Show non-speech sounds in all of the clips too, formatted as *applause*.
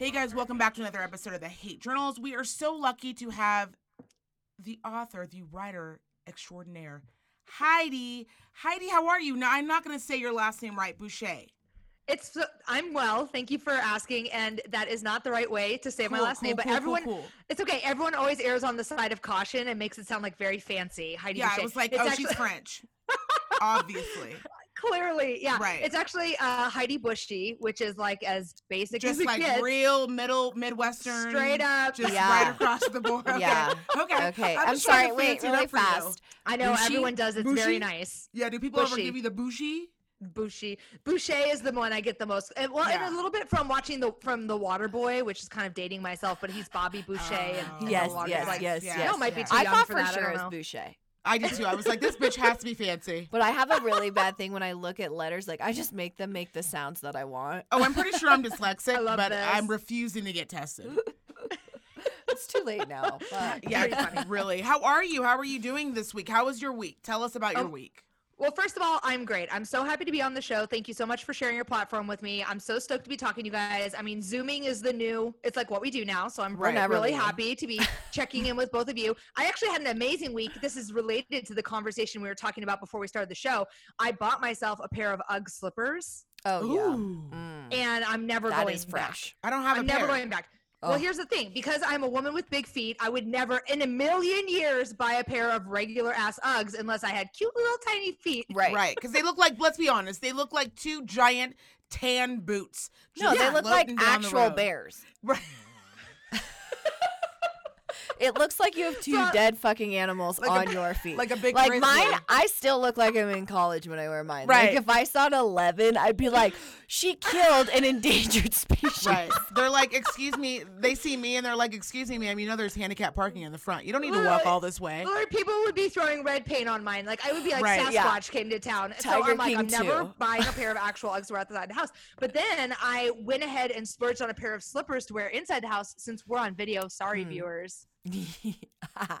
Hey guys, welcome back to another episode of the Hate Journals. We are so lucky to have the author, the writer extraordinaire, Heidi. Heidi, how are you? Now, I'm not going to say your last name right, Boucher. It's I'm well. Thank you for asking, and that is not the right way to say my last cool, name. But cool, cool, everyone, cool. it's okay. Everyone always errs on the side of caution and makes it sound like very fancy. Heidi Yeah, Boucher. I was like, It's oh, actually- she's French. *laughs* Obviously. Clearly, yeah. Right. It's actually uh, Heidi Bushy, which is like as basic Just as it like gets. real middle Midwestern. Straight up. Just Yeah. right across the board. *laughs* Okay. Yeah. Okay. Okay, I'm, I'm, sorry. Wait, really up for you. fast. I know Bushy? everyone does. It's Bushy? very nice. Yeah, do people ever give you the bougie? Bushy. Boucher is the one I get the most. And, well, Yeah. and a little bit from watching the from the Water Boy, which is kind of dating myself, but he's Bobby Boucher. and, Oh. and the Yes, Water yes, Boy. yes, yes, No, might be yes. too I young thought for for that. I sure don't it was know. Boucher. I did too. I was like, this bitch has to be fancy. *laughs* But I have a really bad thing when I look at letters. Like I just make them make the sounds that I want. Oh, I'm pretty sure I'm dyslexic, *laughs* but this. I'm refusing to get tested. *laughs* It's too late now. Yeah, funny. really. How are you? How are you doing this week? How was your week? Tell us about your Oh, week. Well, first of all, I'm great. I'm so happy to be on the show. Thank you so much for sharing your platform with me. I'm so stoked to be talking to you guys. I mean, Zooming is the new, it's like what we do now. So I'm Right. really, really happy to be *laughs* checking in with both of you. I actually had an amazing week. This is related to the conversation we were talking about before we started the show. I bought myself a pair of UGG slippers Oh yeah. Mm. and I'm never That going is back. fresh. I don't have I'm a never going back. Oh. Well, here's the thing because I'm a woman with big feet, I would never in a million years buy a pair of regular ass Uggs unless I had cute little tiny feet. Right. Right, because they look like. Let's be honest. They look like two giant tan boots. No, just they look like floating down the actual bears. *laughs* Right. It looks like you have two So- dead fucking animals Like a- on your feet. Like a big like grizzly. mine, I still look like I'm in college when I wear mine. Right. Like if I saw an 11, I'd be like, she killed an endangered species. Right. They're like, excuse me. They see me and they're like, excuse me, ma'am. You know there's handicap parking in the front. You don't need to walk all this way. Or people would be throwing red paint on mine. Like I would be like Right. Sasquatch Yeah. came to town. so Tiger I'm like, I'm King never buying a *laughs* pair of actual Uggs to wear outside the house. But then I went ahead and splurged on a pair of slippers to wear inside the house since we're on video. Sorry, Hmm. viewers. Oh, *laughs*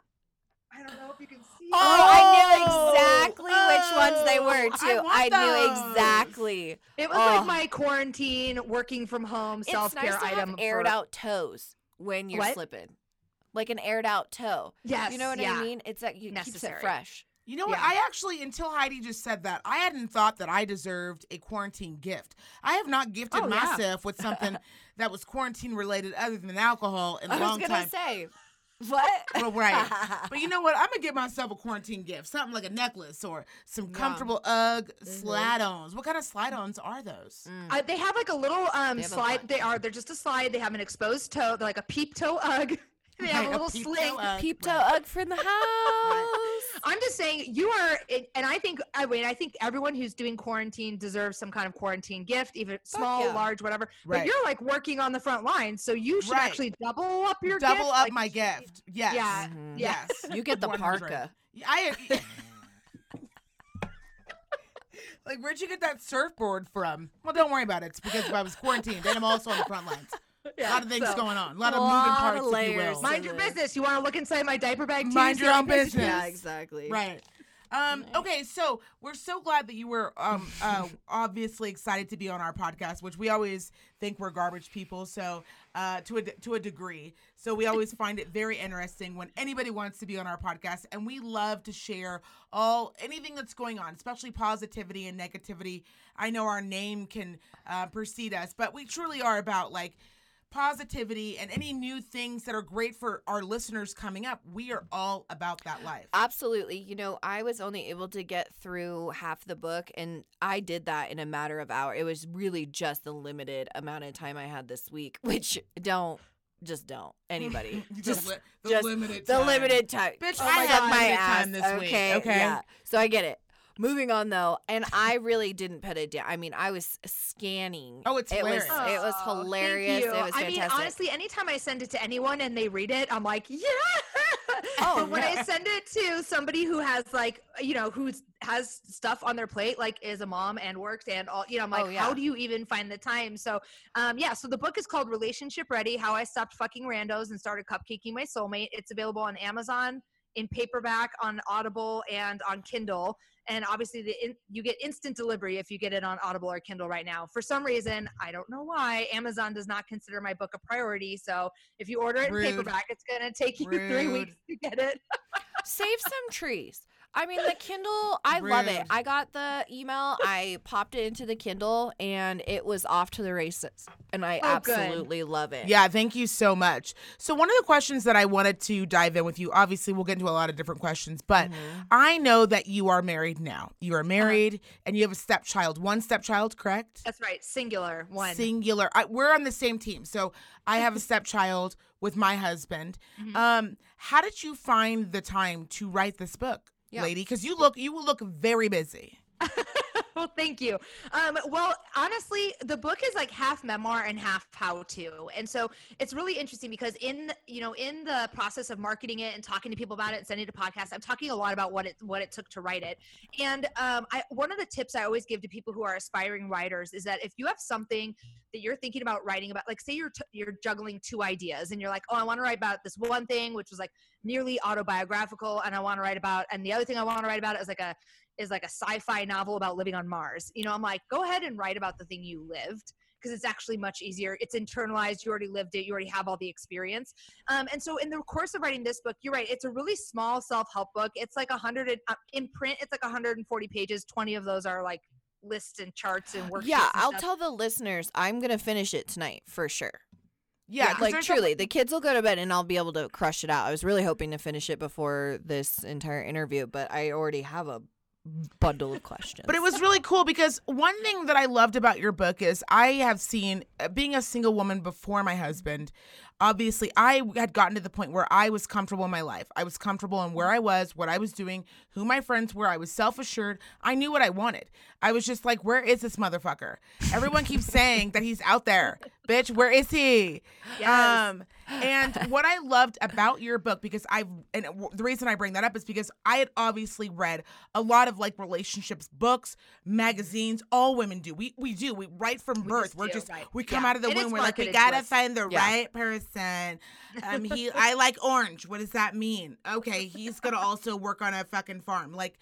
I don't know if you can see. Oh, I knew Oh, exactly which ones they were oh, I too. I, knew exactly. It was Oh. like my quarantine, working from home, self care nice item. have aired for- out toes when you're What? slipping, like an aired out toe. Yes, you know what yeah. I mean? It's like you keeps it fresh. You know what? Yeah. I actually, until Heidi just said that, I hadn't thought that I deserved a quarantine gift. I have not gifted Oh, yeah. myself with something *laughs* that was quarantine related other than alcohol in a I was long gonna time. say, what? Well, right. But you *laughs* know what? I'm gonna get myself a quarantine gift, something like a necklace or some Yeah. comfortable UGG Mm-hmm. slide-ons. What kind of slide-ons are those? Mm. I, they have like a little um They have a slide. They are. They're just a slide. They have an exposed toe. They're like a peep toe UGG. *laughs* They have a little peep sling. toe UGG, Peep toe right. Ugg for the house. *laughs* I'm just saying you are, and I think I mean I think everyone who's doing quarantine deserves some kind of quarantine gift, even small, yeah. large, whatever. Right. But you're like working on the front line, so you should Right. actually double up your Double gift. up like, my you gift. Yes. Yeah. Mhm. Yes. You get the *laughs* 100. parka. I. *laughs* like, where'd you get that surfboard from? Well, don't worry about it. It's because I was quarantined and I'm also on the front lines. *laughs* a lot of things so- going on. A lot of Lot moving of parts, if you will. Mind your Absolutely. business. You want to look inside my diaper bag too? Mind See your own many business. Yeah, *laughs* exactly. Right. Um, okay, so we're so glad that you were um, uh, obviously excited to be on our podcast, which we always think we're garbage people. So uh, to a to a degree, so we always find it very interesting when anybody wants to be on our podcast, and we love to share all anything that's going on, especially positivity and negativity. I know our name can uh, precede us, but we truly are about like positivity and any new things that are great for our listeners coming up. We are all about that life. Absolutely. You know, I was only able to get through half the book, and I did that in a matter of hours. It was really just the limited amount of time I had this week, *laughs* which don't, just don't. Anybody. *laughs* The just li- the just limited the time. limited time. Bitch, Oh I my had God. my time ass. this week, okay, okay? Yeah. So I get it. Moving on though, and I really didn't put it down. I mean, I was scanning. Oh, it's it was hilarious. it was Oh, thank hilarious. you. It was I mean, honestly, anytime I send it to anyone and they read it, I'm like, yeah. *laughs* Oh, but when yeah. I send it to somebody who has like, you know, who's has stuff on their plate, like is a mom and works and all, you know, I'm like, Oh, yeah. how do you even find the time? So, um, yeah. So the book is called Relationship Ready: How I Stopped Fucking Randos and Started Cupcaking My Soulmate. It's available on Amazon. In paperback on Audible and on Kindle. And obviously, the in, you get instant delivery if you get it on Audible or Kindle right now. For some reason, I don't know why, Amazon does not consider my book a priority. So if you order it Rude. in paperback, it's going to take you three weeks to get it. *laughs* Save some trees. I mean, the Kindle, I love it. I got the email, I popped it into the Kindle, and it was off to the races. And I Oh, good. absolutely love it. Yeah, thank you so much. So, one of the questions that I wanted to dive in with you, obviously, we'll get into a lot of different questions, but Mhm. I know that you are married now. You are married and you have a stepchild, one stepchild, correct? That's right, singular one. Singular. I, we're on the same team. So, I have a *laughs* stepchild with my husband. Mhm. Um, how did you find the time to write this book, Yeah. lady? Because you look, you will look very busy. *laughs* well, *laughs* thank you. Um, well, honestly, the book is like half memoir and half how to, and so it's really interesting because in you know in the process of marketing it and talking to people about it and sending it to podcasts, I'm talking a lot about what it what it took to write it. And um, I one of the tips I always give to people who are aspiring writers is that if you have something that you're thinking about writing about, like say you're t- you're juggling two ideas and you're like, oh, I want to write about this one thing which was like nearly autobiographical, and I want to write about, and the other thing I want to write about is like a is like a sci-fi novel about living on Mars. You know, I'm like, go ahead and write about the thing you lived because it's actually much easier. It's internalized. You already lived it. You already have all the experience. Um, and so, in the course of writing this book, you're right. It's a really small self-help book. It's like a hundred uh, in print. It's like 140 pages. 20 of those are like lists and charts and worksheets. Yeah, and I'll stuff. tell the listeners I'm going to finish it tonight for sure. Yeah, Yeah. 'cause like there's a- truly, the kids will go to bed and I'll be able to crush it out. I was really hoping to finish it before this entire interview, but I already have a bundle of questions. But it was really cool because one thing that I loved about your book is I have seen uh, being a single woman before my husband. Obviously, I had gotten to the point where I was comfortable in my life. I was comfortable in where I was, what I was doing, who my friends were. I was self assured. I knew what I wanted. I was just like, where is this motherfucker? Everyone keeps saying that he's out there. Bitch, where is he? Yes. Um, and *laughs* what I loved about your book, because I've, and the reason I bring that up is because I had obviously read a lot of like relationships books, magazines. All women do. We we do. We right from We birth. We're do, just right. we come Yeah. out of the womb. We're like we gotta us. find the Yeah. right person. Um, he I like orange. What does that mean? Okay, he's gonna also work on a fucking farm. Like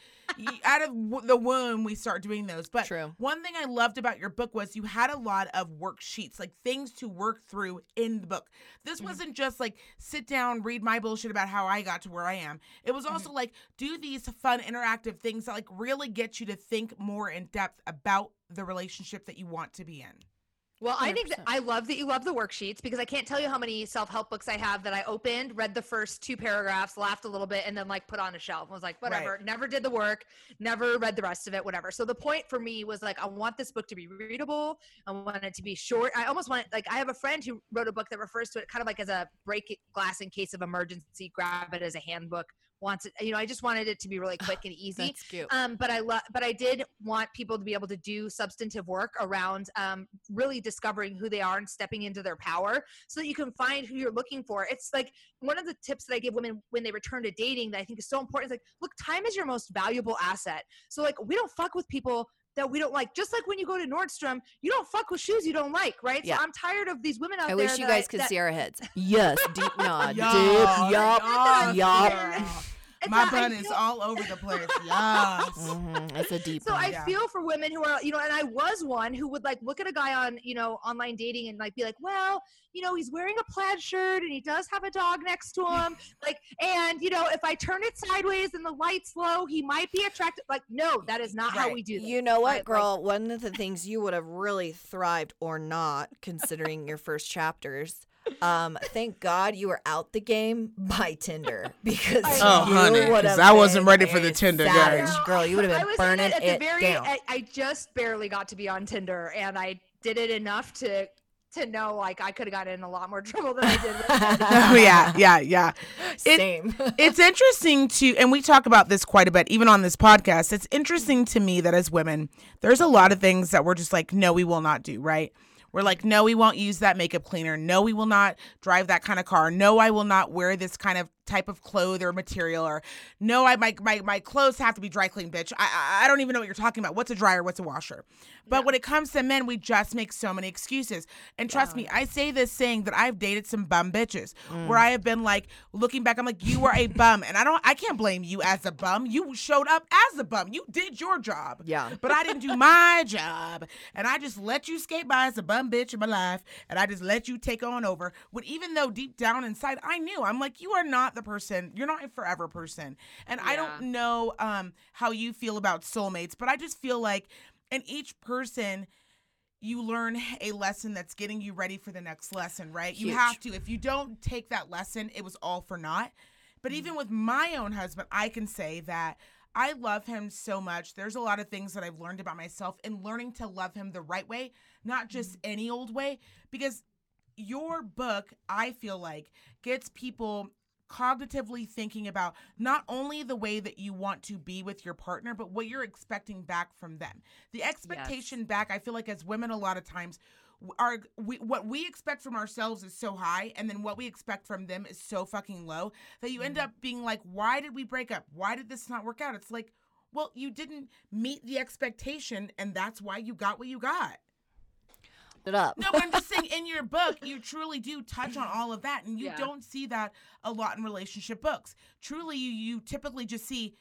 out of w- the womb, we start doing those. But True. one thing I loved about your book was you had a lot of worksheets, like things to work through in the book. This Mhm. wasn't just like sit down, read my bullshit about how I got to where I am. It was Mm-hmm. also like do these fun, interactive things that like really get you to think more in depth about the relationship that you want to be in. Well, I think that I love that you love the worksheets because I can't tell you how many self-help books I have that I opened, read the first two paragraphs, laughed a little bit, and then like put on a shelf. I was like, whatever, never did the work, never read the rest of it, whatever. So the point for me was like, I want this book to be readable. I want it to be short. I almost want it like I have a friend who wrote a book that refers to it kind of like as a break glass in case of emergency, grab it as a handbook. Wants it, you know, I just wanted it to be really quick and easy. That's cute. Um, but I love, but I did want people to be able to do substantive work around um, really discovering who they are and stepping into their power, so that you can find who you're looking for. It's like one of the tips that I give women when they return to dating that I think is so important. Is like, look, time is your most valuable asset. So like, we don't fuck with people that we don't like. Just like when you go to Nordstrom, you don't fuck with shoes you don't like, right? Yeah. So I'm tired of these women out I there. wish you that I- guys could that- see our heads. *laughs* Yes, deep *laughs* nod. Yeah, Deep, yup, yeah, yup. yeah. It's My not- I bun is all over the place. Yes. *laughs* Mhm, It's a deep So one. I Yeah. feel for women who are, you know, and I was one who would like look at a guy on, you know, online dating and like be like, well, you know, he's wearing a plaid shirt and he does have a dog next to him. *laughs* like, and you know, if I turn it sideways and the light's low, he might be attracted. Like, no, that is not how we do this. You know what, Right, like- girl? One of the things you would have really thrived or not, considering your first chapters. Um, thank God you were out the game by Tinder *laughs* because Oh, you honey, 'cause would have I wasn't ready for the a Tinder savage game. girl. You would have I been was burning it at it the very. down. I, I just barely got to be on Tinder, and I did it enough to to know like I could have gotten in a lot more trouble than I did. *laughs* Oh yeah, yeah, yeah. It- Same. *laughs* it's interesting to and we talk about this quite a bit even on this podcast it's interesting to me that as women there's a lot of things that we're just like no we will not do right we're like no we won't use that makeup cleaner. No we will not drive that kind of car. No i will not wear this kind of type of cloth or material or no I my my, my clothes have to be dry clean bitch. I, I I don't even know what you're talking about. What's a dryer? What's a washer? But when it comes to men, we just make so many excuses. And trust me, I say this saying that I've dated some bum bitches where mm. I have been like looking back, I'm like, you were a bum. And I don't I can't blame you as a bum. You showed up as a bum. You did your job. Yeah. But I didn't do my *laughs* job. And I just let you skate by as a bum bitch in my life. And I just let you take on over. When even though deep down inside I knew, I'm like, you are not the person, you're not a forever person. And I don't know um how you feel about soulmates, but I just feel like in each person you learn a lesson that's getting you ready for the next lesson, right? You have to. If you don't take that lesson, it was all for naught. But even with my own husband, I can say that I love him so much. There's a lot of things that I've learned about myself in learning to love him the right way, not just any old way. Because your book, I feel like, gets people cognitively thinking about not only the way that you want to be with your partner, but what you're expecting back from them. The expectation back, I feel like as women, a lot of times, our we, what we expect from ourselves is so high, and then what we expect from them is so fucking low that you end mm-hmm. up being like, "Why did we break up? Why did this not work out?" It's like, well, you didn't meet the expectation, and that's why you got what you got. It up. No, but I'm just saying in your book, *laughs* you truly do touch on all of that, and you Yeah. don't see that a lot in relationship books. Truly, you you typically just see.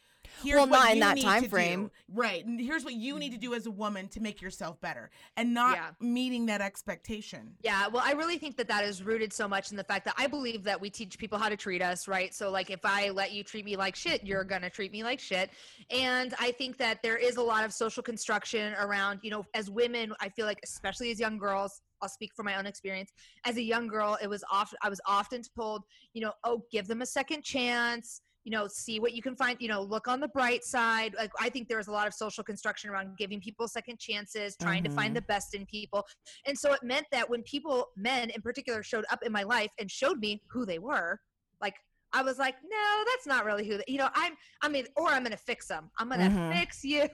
Here's Well, what not in that need time to frame. do. right? And here's what you need to do as a woman to make yourself better, and not Yeah. meeting that expectation. Yeah, well, I really think that that is rooted so much in the fact that I believe that we teach people how to treat us, right? So, like, if I let you treat me like shit, you're gonna treat me like shit. And I think that there is a lot of social construction around, you know, as women, I feel like, especially as young girls, I'll speak from my own experience. As a young girl, it was often I was often told, you know, oh, give them a second chance. You know, see what you can find. You know, look on the bright side. Like I think there's a lot of social construction around giving people second chances, trying to Mhm. find the best in people. And so it meant that when people, men in particular, showed up in my life and showed me who they were, like I was like, no, that's not really who. They, you know, I'm. I mean, or I'm gonna fix them. I'm gonna Mhm. fix you. *laughs*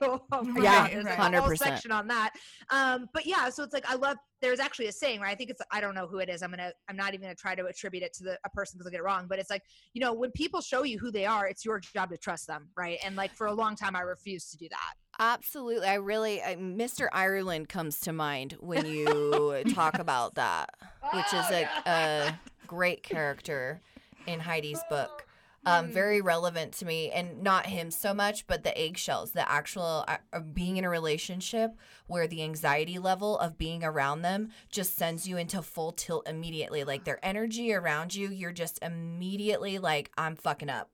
Yeah, There's like a 100%. whole section on that. Um, but yeah, so it's like I love. There's actually a saying, right? I think it's. I don't know who it is. I'm gonna. I'm not even gonna try to attribute it to the a person because I get it wrong. But it's like, you know, when people show you who they are, it's your job to trust them, right? And like for a long time, I refused to do that. Absolutely. I really, I, Mr. Ireland comes to mind when you *laughs* talk about that, which is Oh, a, yeah. a great character in Heidi's book. Um, Mm. very relevant to me, and not him so much, but the eggshells, the actual uh, being in a relationship where the anxiety level of being around them just sends you into full tilt immediately. Like their energy around you, you're just immediately like, I'm fucking up.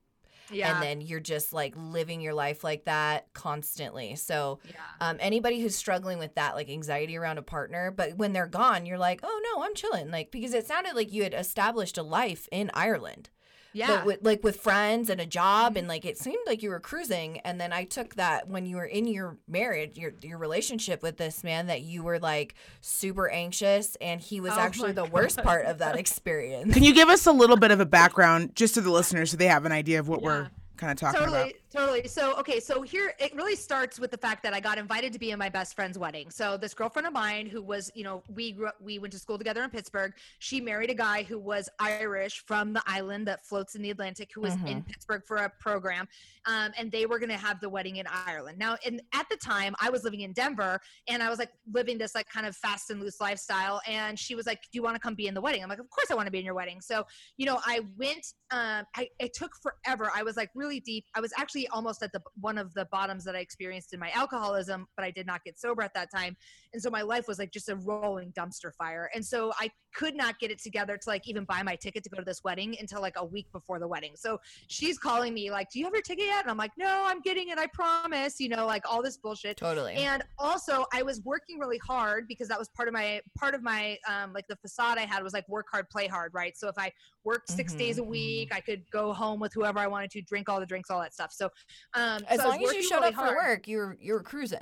Yeah. And then you're just like living your life like that constantly. So, yeah. um, anybody who's struggling with that, like anxiety around a partner, but when they're gone, you're like, oh no, I'm chilling. Like, because it sounded like you had established a life in Ireland. Yeah. But with, like with friends and a job, and mm-hmm. like it seemed like you were cruising. And then I took that when you were in your marriage, your your relationship with this man, that you were like super anxious, and he was Oh actually my the worst part of that *laughs* experience. Can you give us a little bit of a background, just to the listeners, so they have an idea of what Yeah. we're kind of talking totally about? Totally. So okay so here it really starts with the fact that i got invited to be in my best friend's wedding. So this girlfriend of mine who was you know we grew up we went to school together in pittsburgh. She married a guy who was irish from the island that floats in the atlantic who was in pittsburgh for a program um, and they were going to have the wedding in ireland. Now and at the time i was living in denver and i was like living this like kind of fast and loose lifestyle and she was like do you want to come be in the wedding? I'm like of course i want to be in your wedding. So you know i went um, I, it took forever. I was like really deep. I was actually almost at the one of the bottoms that i experienced in my alcoholism but i did not get sober at that time. And so my life was like just a rolling dumpster fire. And so i could not get it together to like even buy my ticket to go to this wedding until like a week before the wedding. So she's calling me like do you have your ticket yet? And i'm like no i'm getting it i promise you know like all this bullshit. Totally. and also i was working really hard because that was part of my part of my um like the facade i had was like work hard play hard right? So if i worked 6 Mhm, days a week. i could go home with whoever i wanted to drink all the drinks all that stuff. So um as so long as you showed really up for work, you were you were cruising.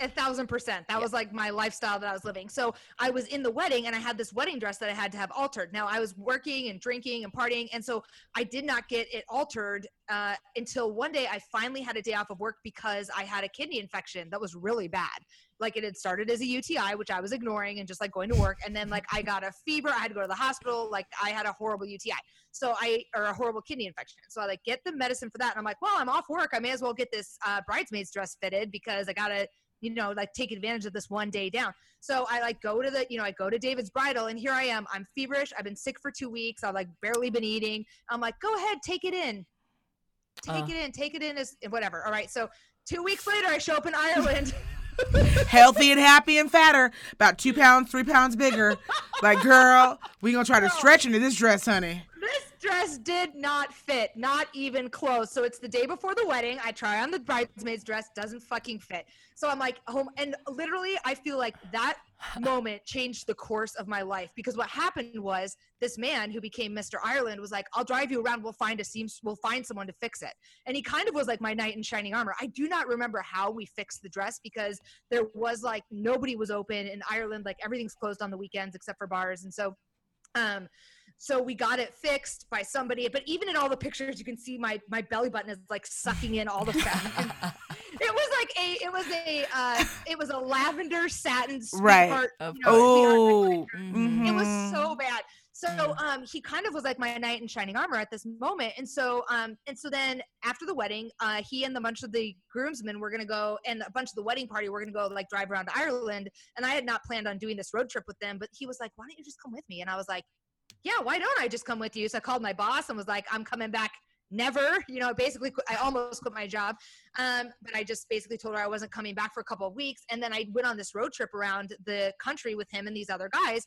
A thousand percent. That Yeah. was like my lifestyle that I was living. So I was in the wedding and I had this wedding dress that I had to have altered. Now I was working and drinking and partying. And so I did not get it altered uh, until one day I finally had a day off of work because I had a kidney infection that was really bad. Like it had started as a UTI, which I was ignoring and just like going to work. And then like I got a fever. I had to go to the hospital. Like I had a horrible UTI. So I, or a horrible kidney infection. So I like get the medicine for that. And I'm like, well, I'm off work. I may as well get this uh, bridesmaid's dress fitted because I got to you know, like take advantage of this one day down. So I like go to the, you know, I go to David's bridal and here I am. I'm feverish. I've been sick for two weeks. I've like barely been eating. I'm like, go ahead, take it in. Take Uh. it in, take it in as whatever. All right. So two weeks later, I show up in Ireland. *laughs* Healthy and happy and fatter, about two pounds, three pounds bigger. Like, girl, we gonna try to stretch into this dress, honey. Dress did not fit, not even close. So it's the day before the wedding. I try on the bridesmaid's dress, doesn't fucking fit. So I'm like, home, and literally, I feel like that moment changed the course of my life because what happened was this man who became Mr. Ireland was like, "I'll drive you around. We'll find a seams. We'll find someone to fix it." And he kind of was like my knight in shining armor. I do not remember how we fixed the dress because there was like nobody was open in Ireland. Like everything's closed on the weekends except for bars, and so. Um, so we got it fixed by somebody but even in all the pictures you can see my my belly button is like sucking in all the fat. *laughs* It was like a it was a uh it was a lavender satin Right. sweetheart, Of you know, sweetheart Oh, Mhm. it was so bad. So um he kind of was like my knight in shining armor at this moment. And so um and so then after the wedding uh he and the bunch of the groomsmen were gonna go and a bunch of the wedding party were gonna go like drive around ireland. And i had not planned on doing this road trip with them but he was like why don't you just come with me? And i was like yeah why don't i just come with you? So i called my boss and was like i'm coming back never you know basically i almost quit my job. Um, but i just basically told her i wasn't coming back for a couple of weeks. And then i went on this road trip around the country with him and these other guys.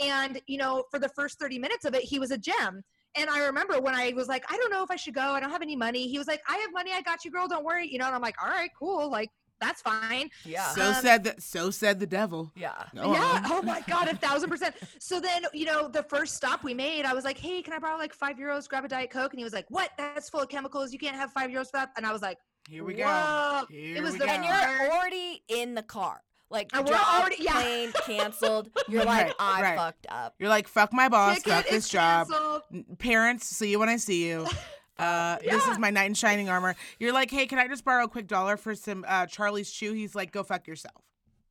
And you know for the first 30 minutes of it he was a gem. And i remember when i was like i don't know if i should go. I don't have any money. He was like i have money. I got you girl. Don't worry. You know and i'm like all right cool. Like that's fine Yeah. So Um, said that. So said the devil. yeah. Go yeah. on. Oh my God, a *laughs* thousand percent. So then, you know, the first stop we made, I was like, hey, can I borrow like five euros, grab a Diet Coke? And he was like, what? That's full of chemicals. You can't have five euros for that. And I was like, Here we go. Here It was we the- go. And you're already in the car. Like And we're job, already- yeah. plane canceled. *laughs* You're like, Right, I right. fucked up. You're like, fuck my boss, ticket fuck this job. canceled. N- Parents, see you when I see you. *laughs* Uh, This is my knight in shining armor. You're like, hey, can I just borrow a quick dollar for some uh, Charleston Chew? He's like, go fuck yourself.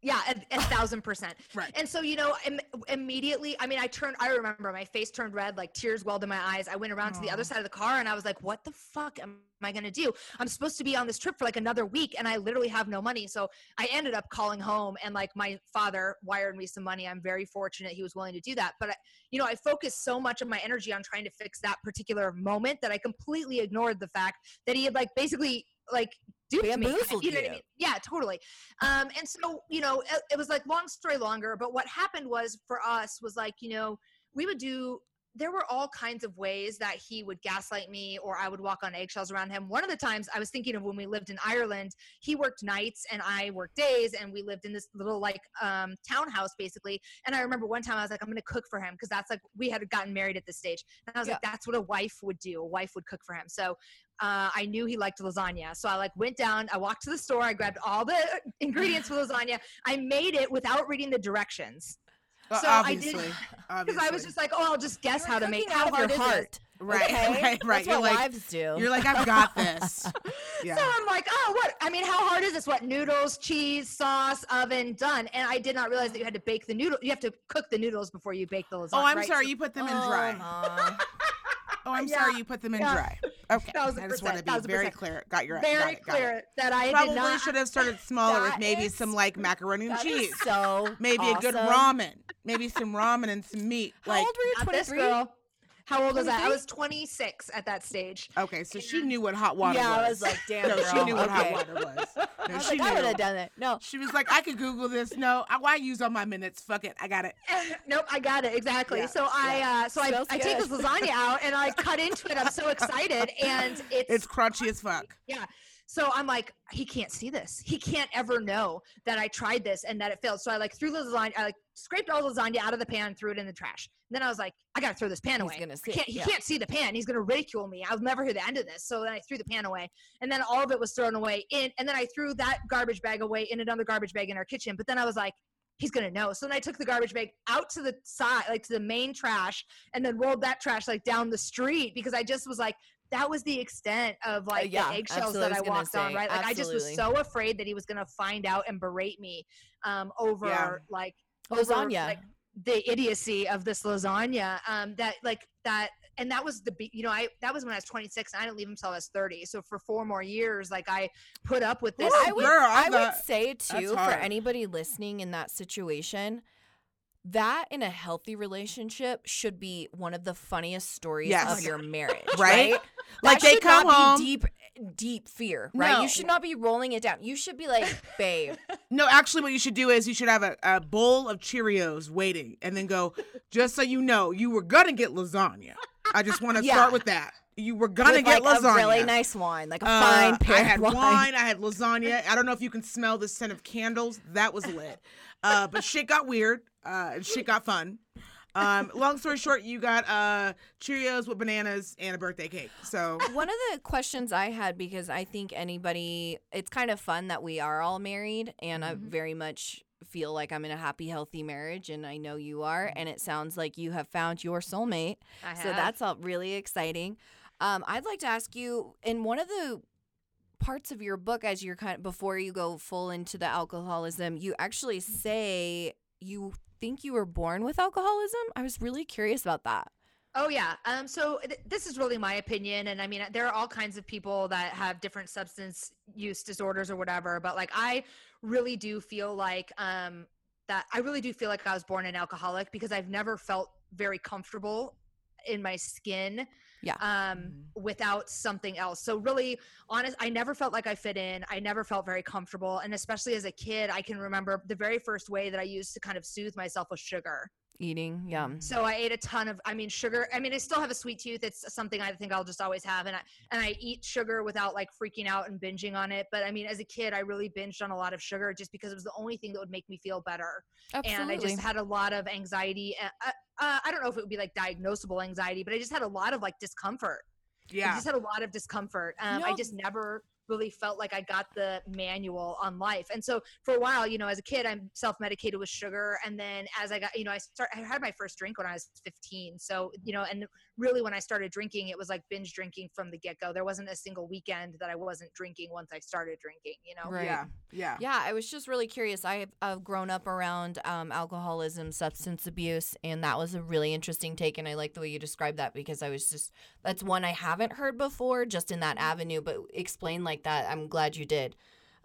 Yeah, a, a *laughs* thousand percent. Right. And so, you know, Im- immediately, I mean, I turned, I remember my face turned red, like tears welled in my eyes. I went around to the other side of the car and I was like, what the fuck am I going to do? I'm supposed to be on this trip for like another week and I literally have no money. So I ended up calling home and like my father wired me some money. I'm very fortunate he was willing to do that. But, I, you know, I focused so much of my energy on trying to fix that particular moment that I completely ignored the fact that he had like basically like duped me. Bamboozled You know what I mean? Yeah, totally. Um, and so, you know, it, it was like long story longer, but what happened was for us was like, you know, we would do there were all kinds of ways that he would gaslight me or I would walk on eggshells around him. One of the times I was thinking of when we lived in Ireland, he worked nights and I worked days and we lived in this little like um townhouse basically. And I remember one time I was like, I'm gonna cook for him because that's like we had gotten married at this stage. And I was like, that's what a wife would do. A wife would cook for him. So uh, I knew he liked lasagna. So I like went down, I walked to the store, I grabbed all the *laughs* ingredients for lasagna. I made it without reading the directions. Uh, So I did- obviously. *laughs* Because I was just like, oh, I'll just guess how to make Cooking how out of hard your is this? heart. *laughs* right, okay? right, right. That's You're what like, wives do. you're like, I've got *laughs* this. Yeah. So I'm like, oh, what? I mean, how hard is this? What noodles, cheese, sauce, oven, done? And I did not realize that you had to bake the noodle. You have to cook the noodles before you bake the lasagna. oh, I'm right? sorry. So- You put them in dry. Uh-huh. Oh, I'm Yeah. sorry. You put them in Yeah. dry. Okay. Thousand I just want to percent, be thousand very clear. Got your very got it, got it. clear that I Probably did not. should have started smaller with maybe is- some like macaroni and cheese. so Maybe a good ramen. Maybe some ramen and some meat. How Like old were you? Not this 23? Girl. How old was I? I was 26 at that stage. okay, so she knew what hot water was. yeah, was. I was like, damn, *laughs* no, girl. she knew what hot water was. *laughs* No, I was she like, I would have done it. No. She was like, I could Google this. No, I, why use all my minutes? Fuck it, I got it. nope, I got it exactly. Yeah, so I, uh, so I, I take this lasagna out and I cut into it. I'm so *laughs* excited, and it's, It's crunchy as fuck. yeah. So I'm like, he can't see this. He can't ever know that I tried this and that it failed. So I like threw the lasagna, I like scraped all the lasagna out of the pan, threw it in the trash. And then I was like, I gotta throw this pan He's away. gonna see can't, he yeah. can't see the pan. He's gonna ridicule me. I'll never hear the end of this. So then I threw the pan away, and then all of it was thrown away in. And then I threw that garbage bag away in another garbage bag in our kitchen. But then I was like, he's gonna know. So then I took the garbage bag out to the side, like to the main trash, and then rolled that trash like down the street because I just was like. That was the extent of like Uh, yeah, the eggshells that I I was gonna walked on, right? Like I just was so afraid that he was gonna find out and berate me um, over Yeah. like over, Lasagna. like the idiocy of this lasagna um that like that and that was the be- you know i that was when i was 26 and i didn't leave him until i was 30 so for four more years like i put up with this Well, I would, Girl, I I would say too for anybody listening in that situation, that in a healthy relationship should be one of the funniest stories Yes. of your marriage, *laughs* Right? right? Like, they should come not home- be deep, deep fear, right? No. You should not be rolling it down. You should be like, *laughs* babe, No, actually, what you should do is you should have a, a bowl of Cheerios waiting, and then go. Just so you know, you were gonna get lasagna. I just want to Yeah. start with that. You were gonna with get like lasagna. a really nice wine, like a Uh, fine I had *laughs* wine. wine. I had lasagna. I don't know if you can smell the scent of candles. That was lit. Uh, but shit got weird. Uh, and shit got fun. Um, long story short, you got uh, Cheerios with bananas and a birthday cake. So One of the questions I had because I think anybody, it's kind of fun that we are all married, and I Mhm. very much feel like I'm in a happy, healthy marriage, and I know you are, and it sounds like you have found your soulmate. I So that's all really exciting. Um, I'd like to ask you in one of the parts of your book, as you're kind of before you go full into the alcoholism, you actually say you think you were born with alcoholism. I was really curious about that. Oh yeah. Um. So th- this is really my opinion, and I mean, there are all kinds of people that have different substance use disorders or whatever. But like, I really do feel like um that I really do feel like I was born an alcoholic because I've never felt very comfortable in my skin. Yeah. Um, without something else. So really, honest, I never felt like I fit in. I never felt very comfortable, and especially as a kid, I can remember the very first way that I used to kind of soothe myself was sugar. Eating, yum. So I ate a ton of I mean sugar. I mean I still have a sweet tooth. It's something I think I'll just always have and I and I eat sugar without like freaking out and binging on it. But I mean as a kid I really binged on a lot of sugar just because it was the only thing that would make me feel better. Absolutely. And I just had a lot of anxiety. Uh, uh, uh, I don't know if it would be like diagnosable anxiety, but I just had a lot of like discomfort. I yeah, just had a lot of discomfort. Um, I just never really felt like I got the manual on life. And so for a while, you know, as a kid, I'm self-medicated with sugar. And then as I got, you know, I start, I had my first drink when I was 15. So, you know, and really when I started drinking, it was like binge drinking from the get-go. There wasn't a single weekend that I wasn't drinking once I started drinking, you know? Right. yeah, yeah. Yeah, I was just really curious. I have I've grown up around um, alcoholism, substance abuse, and that was a really interesting take. And I like the way you described that because I was just that's one I haven't heard before, just in that avenue. But explain like that. I'm glad you did.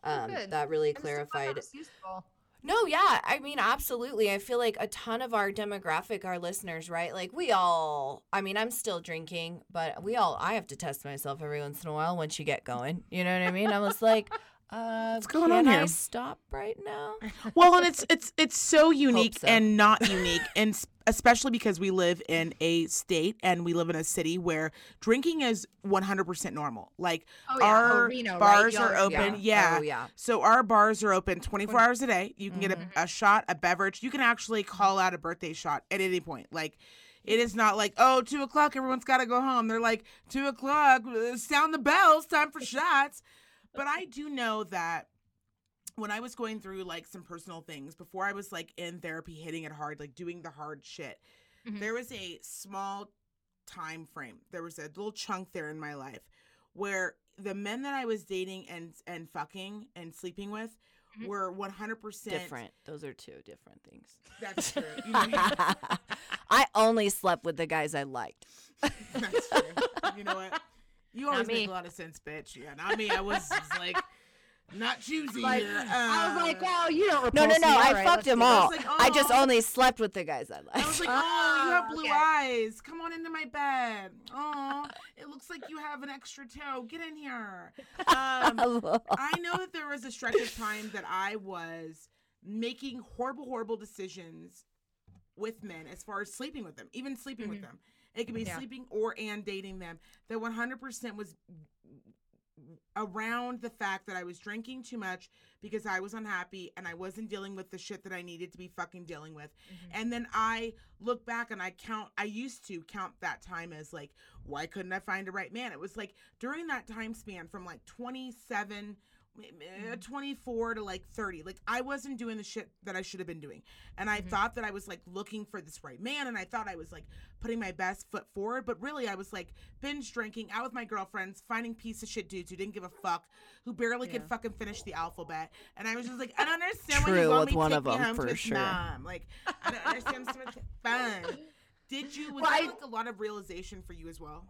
Um, that really I'm just so glad that clarified. No, yeah. I mean, absolutely. I feel like a ton of our demographic, our listeners, right? Like we all, I mean, I'm still drinking, but we all, I have to test myself every once in a while once you get going. You know what I mean? I was like, *laughs* uh, What's going can on I stop right now? Well, and it's it's it's so *laughs* unique so. and not unique, and especially because we live in a state and we live in a city where drinking is 100% normal. Like Oh, yeah. Our Reno, bars Y'all- are open, Yeah. yeah. Oh, yeah. So our bars are open 24 hours a day. You can get Mm-hmm. a, a shot, a beverage. You can actually call out a birthday shot at any point. Like it is not like oh two o'clock, everyone's got to go home. They're like two o'clock, uh, sound the bells, time for shots. But I do know that when I was going through like some personal things before I was like in therapy, hitting it hard, like doing the hard shit, Mhm. there was a small time frame. There was a little chunk there in my life where the men that I was dating and and fucking and sleeping with Mhm. were 100% Different. Those are two different things. That's true. *laughs* You know, I only slept with the guys I liked. that's true. You know what? You always make a lot of sense, bitch. Yeah, not me. I was just like not choosy Like, here. I was like, Uh, well, you don't No, no, no. me. I right, fucked let's them do this. all. like, I just oh. only slept with the guys I liked. I was like, oh, you have blue okay. eyes. Come on into my bed. Oh, it looks like you have an extra toe. Get in here. Um, *laughs* I know that there was a stretch of time that I was making horrible, horrible decisions with men as far as sleeping with them, even sleeping with Mhm. them. It could be Yeah. sleeping or and dating them. That 100% was around the fact that I was drinking too much because I was unhappy and I wasn't dealing with the shit that I needed to be fucking dealing with. Mm-hmm. And then I look back and I count, I used to count that time as like, why couldn't I find a right man? It was like during that time span from like 27 Mm-hmm. uh, 24 to like 30 like i wasn't doing the shit that i should have been doing. And i Mhm. thought that i was like looking for this right man and i thought i was like putting my best foot forward. But really i was like binge drinking out with my girlfriends finding piece of shit dudes who didn't give a fuck who barely could fucking finish the alphabet. And i was just like i don't understand why you True want me to one take of me home for to his sure. mom. Like i don't understand so much *laughs* fun. Did you was Well, that I- like a lot of realization for you as well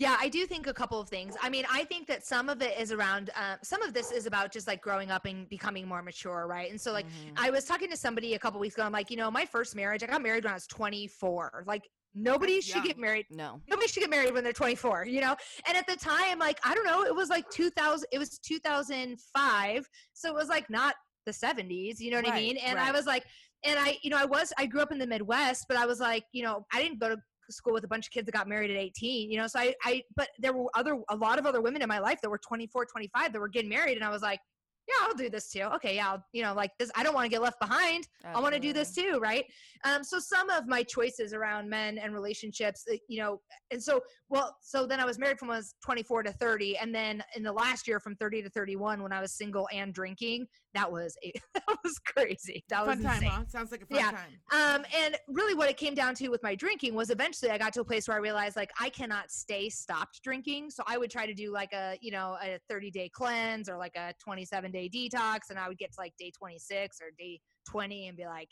Yeah, I do think a couple of things. I mean, I think that some of it is around, um, some of this is about just like growing up and becoming more mature, right? And so, like, Mhm. I was talking to somebody a couple weeks ago. I'm like, you know, my first marriage, I got married when I was 24. Like, nobody That's should young. get married. no. Nobody should get married when they're 24, you know? And at the time, like, I don't know, it was like 2000, it was 2005. So it was like not the 70s, you know what I mean? And I was like, and I, you know, I was, I grew up in the Midwest, but I was like, you know, I didn't go to school with a bunch of kids that got married at 18, you know? So I, I, but there were other, a lot of other women in my life that were 24, 25 that were getting married. And I was like, yeah, I'll do this too. Okay. Yeah. I'll, you know, like this, I don't want to get left behind. I want to do this too, right? Um, so some of my choices around men and relationships, you know, and so well, so then I was married from when I was 24 to 30, and then in the last year from 30 to 31, when I was single and drinking, that was a, *laughs* that was crazy. That was fun time insane. huh sounds like a fun Yeah. time Um, and really, what it came down to with my drinking was eventually I got to a place where I realized like I cannot stay stopped drinking. So I would try to do like a you know a 30 day cleanse or like a 27 day detox, and I would get to like day 26 or day 20 and be like,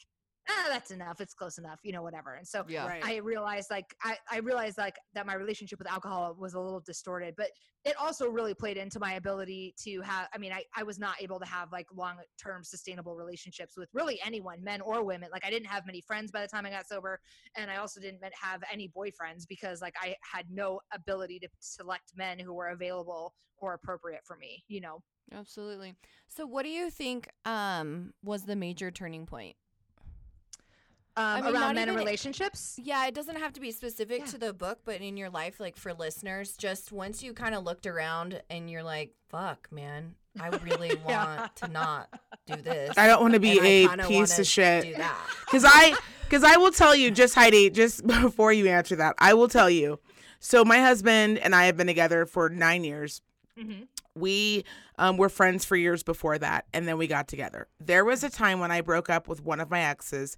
ah, that's enough. It's close enough, you know, whatever. And so Yeah. right I realized like I, I realized like that my relationship with alcohol was a little distorted, but it also really played into my ability to have I mean, I, I was not able to have like long term sustainable relationships with really anyone, men or women. Like I didn't have many friends by the time I got sober, and I also didn't have any boyfriends because like I had no ability to select men who were available or appropriate for me, you know. Absolutely. So what do you think um was the major turning point? Um, mean, around men and relationships. Yeah, it doesn't have to be specific Yeah. to the book, but in your life, like for listeners, just once you kind of looked around and you're like, fuck, man, I *laughs* really Yeah. want to not do this. i don't want to be and I a kinda piece of shit Because *laughs* I, because I will tell you, just Heidi, just *laughs* before you answer that, I will tell you. So my husband and I have been together for nine years. hmm We um, were friends for years before that, and then we got together. There was a time when I broke up with one of my exes,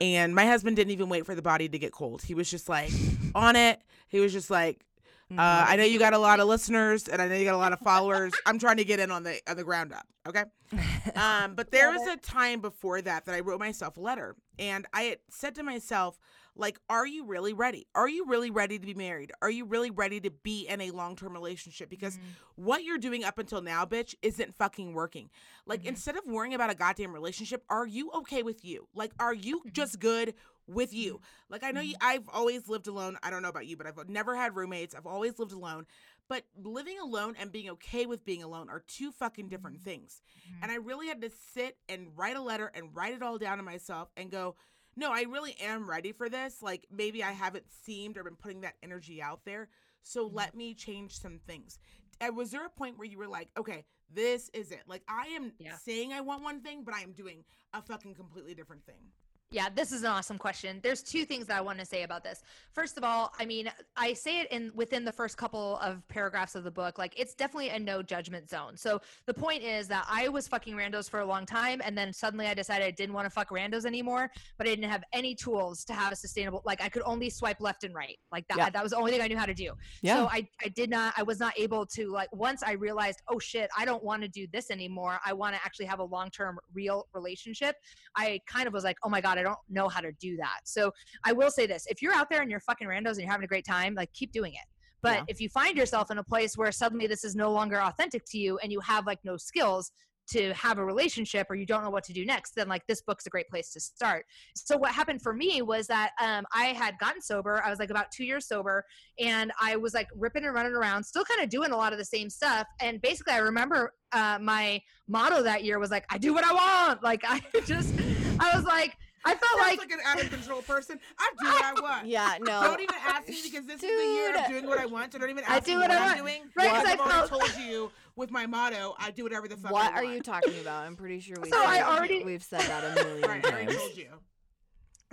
and my husband didn't even wait for the body to get cold. He was just like on it. He was just like, uh, I know you got a lot of listeners, and I know you got a lot of followers. I'm trying to get in on the on the ground up. Okay. *laughs* Um, but there was a time before that that I wrote myself a letter, and I had said to myself, like, "Are you really ready? Are you really ready to be married? Are you really ready to be in a long term relationship? Because mm-hmm. what you're doing up until now, bitch, isn't fucking working. Like, Mhm. instead of worrying about a goddamn relationship, are you okay with you? Like, are you mm-hmm. just good with you? Mm-hmm. Like, I know you, I've always lived alone. I don't know about you, but I've never had roommates. I've always lived alone. But living alone and being okay with being alone are two fucking different things. And I really had to sit and write a letter and write it all down to myself and go, no, I really am ready for this. Like maybe I haven't seemed or been putting that energy out there. So let me change some things. Uh, was there a point where you were like, okay, this is it? Like I am Yeah. saying I want one thing, but I am doing a fucking completely different thing. Yeah, this is an awesome question. There's two things that I want to say about this. First of all, I mean, I say it in within the first couple of paragraphs of the book, like it's definitely a no judgment zone. So the point is that I was fucking randos for a long time, and then suddenly I decided I didn't want to fuck randos anymore, but I didn't have any tools to have a sustainable. Like I could only swipe left and right, like that. Yeah. That was the only thing I knew how to do. Yeah. So I, I did not, I was not able to like, once I realized, oh shit, I don't want to do this anymore. I want to actually have a long term real relationship. I kind of was like, oh my God, I don't know how to do that. So I will say this if you're out there and you're fucking randos and you're having a great time, like keep doing it. But Yeah. if you find yourself in a place where suddenly this is no longer authentic to you and you have like no skills, to have a relationship or you don't know what to do next then like this book's a great place to start so what happened for me was that um, i had gotten sober i was like about two years sober and i was like ripping and running around still kind of doing a lot of the same stuff and basically i remember uh, my motto that year was like i do what i want like *laughs* i just i was like I felt like, like an out of control person. I do what I want. Yeah, no. Don't even ask me because this is the year of Dude. doing what I want. So don't even ask I do me what what, I I'm want. doing. Right, because I've already told you with my motto, I do whatever the fuck What I are want. you talking about? I'm pretty sure we. So I already we've said that a million Right, I already told you.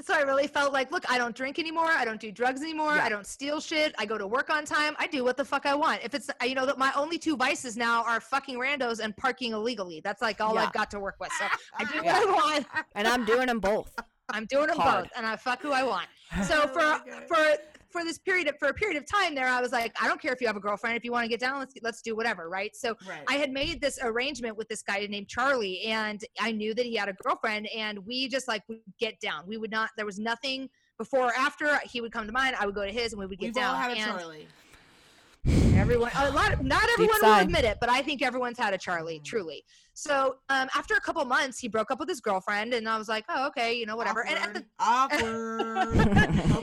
So I really felt like, look, I don't drink anymore. I don't do drugs anymore. Yeah. I don't steal shit. I go to work on time. I do what the fuck I want. If it's, you know, that my only two vices now are fucking randos and parking illegally. That's like all Yeah. I've got to work with. So *laughs* I do Yeah. what I want. And I'm doing them both. I'm doing them Hard. both, and I fuck who I want. *sighs* So Oh for for for this period of, for a period of time there, I was like, I don't care if you have a girlfriend. If you want to get down, let's let's do whatever, right? So Right. I had made this arrangement with this guy named Charlie, and I knew that he had a girlfriend, and we just like would get down. We would not. There was nothing before or after. He would come to mine, I would go to his, and we would get We've down. all had a and Charlie. Everyone, a lot. Of, not everyone will admit it, but I think everyone's had a Charlie, Mm. truly. So um, after a couple months, he broke up with his girlfriend, and I was like, oh, okay, you know, whatever. And at the Awkward. *laughs* *laughs*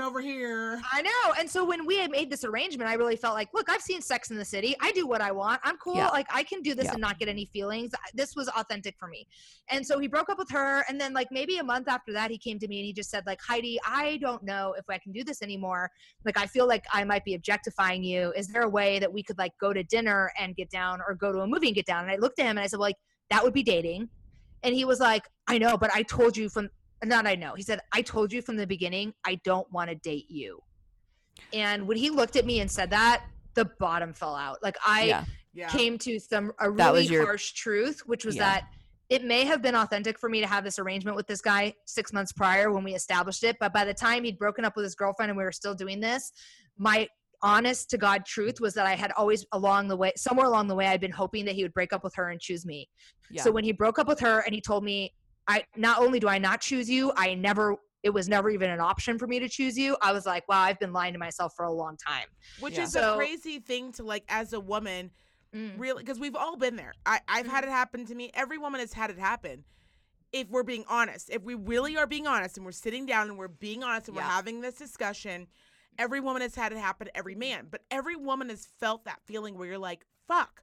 coming over here. I know. And so when we had made this arrangement, I really felt like, look, I've seen Sex in the City. I do what I want. I'm cool. Yeah. Like I can do this Yeah. and not get any feelings. This was authentic for me. And so he broke up with her. And then like maybe a month after that, he came to me and he just said like, Heidi, I don't know if I can do this anymore. Like I feel like I might be objectifying you. Is there a way that we could like go to dinner and get down or go to a movie and get down? And I looked at him and I said, well, like that would be dating. And he was like, I know, but I told you from not I know. He said, I told you from the beginning, I don't want to date you. And when he looked at me and said that, the bottom fell out. Like I yeah. Yeah. came to some a That really was your- harsh truth, which was Yeah. that it may have been authentic for me to have this arrangement with this guy six months prior when we established it. But by the time he'd broken up with his girlfriend and we were still doing this, my honest to God truth was that I had always along the way, somewhere along the way, I'd been hoping that he would break up with her and choose me. Yeah. So when he broke up with her and he told me, I not only do I not choose you, I never it was never even an option for me to choose you. I was like, wow, I've been lying to myself for a long time. Which Yeah. is So- a crazy thing to like as a woman, Mm. really, because we've all been there. I, I've had Mm-hmm. it happen to me. Every woman has had it happen. If we're being honest, if we really are being honest and we're sitting down and we're being honest and Yeah. we're having this discussion, every woman has had it happen to every man. But every woman has felt that feeling where you're like, fuck.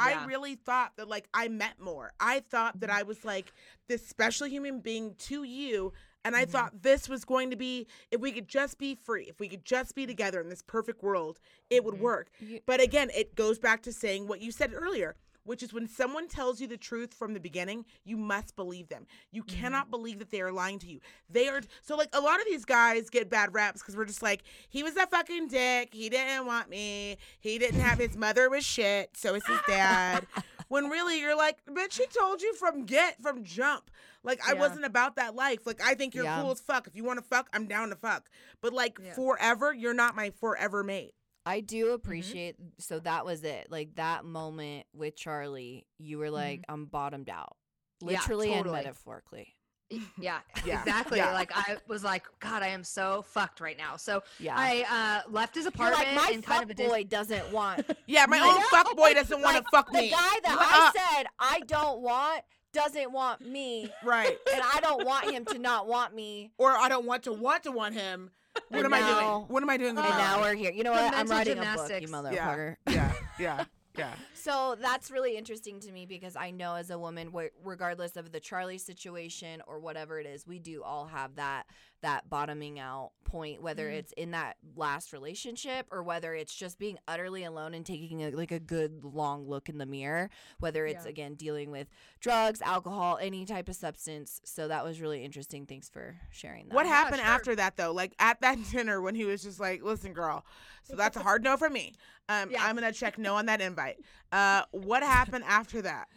Yeah. I really thought that like I meant more. I thought that I was like this special human being to you. And I Mhm. thought this was going to be, if we could just be free, if we could just be together in this perfect world, it would Mhm. work. But again, it goes back to saying what you said earlier, which is when someone tells you the truth from the beginning, you must believe them. You Mm-hmm. cannot believe that they are lying to you. They are so like a lot of these guys get bad raps because we're just like, he was a fucking dick. He didn't want me. He didn't have his mother was shit, so is his dad. *laughs* when really you're like, bitch, she told you from get from jump. Like I wasn't about that life. Like I think you're Yeah. cool as fuck. If you want to fuck, I'm down to fuck. But like Yeah. forever, you're not my forever mate. I Mm-hmm. do appreciate so that was it. Like that moment with Charlie, you were like, I'm bottomed out. Mm-hmm. Yeah, Literally and metaphorically. *laughs* Yeah, Yeah, exactly. yeah. Like I was like, God, I am so fucked right now. So Yeah. I uh, left his You're apartment like my and kind of a dis- boy doesn't want *laughs* Yeah, my I own fuck boy doesn't want to like, fuck the me. The guy that You- I uh, said I don't want doesn't want me, *laughs* right. and I don't want him to not want me. Or I don't want to want to want him. What And am I doing? What am I doing? And now we're here. You know the what? I'm mental writing a book, you gymnastics. motherfucker. yeah, yeah, yeah. *laughs* So that's really interesting to me because I know as a woman, regardless of the Charlie situation or whatever it is, we do all have that that bottoming out point, whether Mhm. it's in that last relationship or whether it's just being utterly alone and taking a, like a good long look in the mirror, whether it's Yeah. again dealing with drugs, alcohol, any type of substance. So that was really interesting. Thanks for sharing that. What Yeah, happened sure. after that though? Like at that *laughs* dinner when he was just like, "Listen, girl, so that's a hard no for me. Um, Yeah. I'm gonna check no on that invite." *laughs* Uh, what happened after that?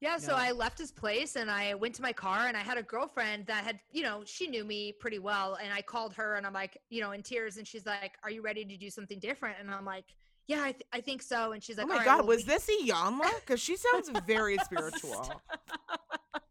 Yeah, so. I left his place and I went to my car and I had a girlfriend that had, you know, she knew me pretty well. And I called her and I'm like, you know, in tears. And she's like, Are you ready to do something different? And I'm like, Yeah, I, th- I think so. And she's oh like, oh my "All right, god, well, was we-" this Iyanla? Because she sounds very spiritual. *laughs*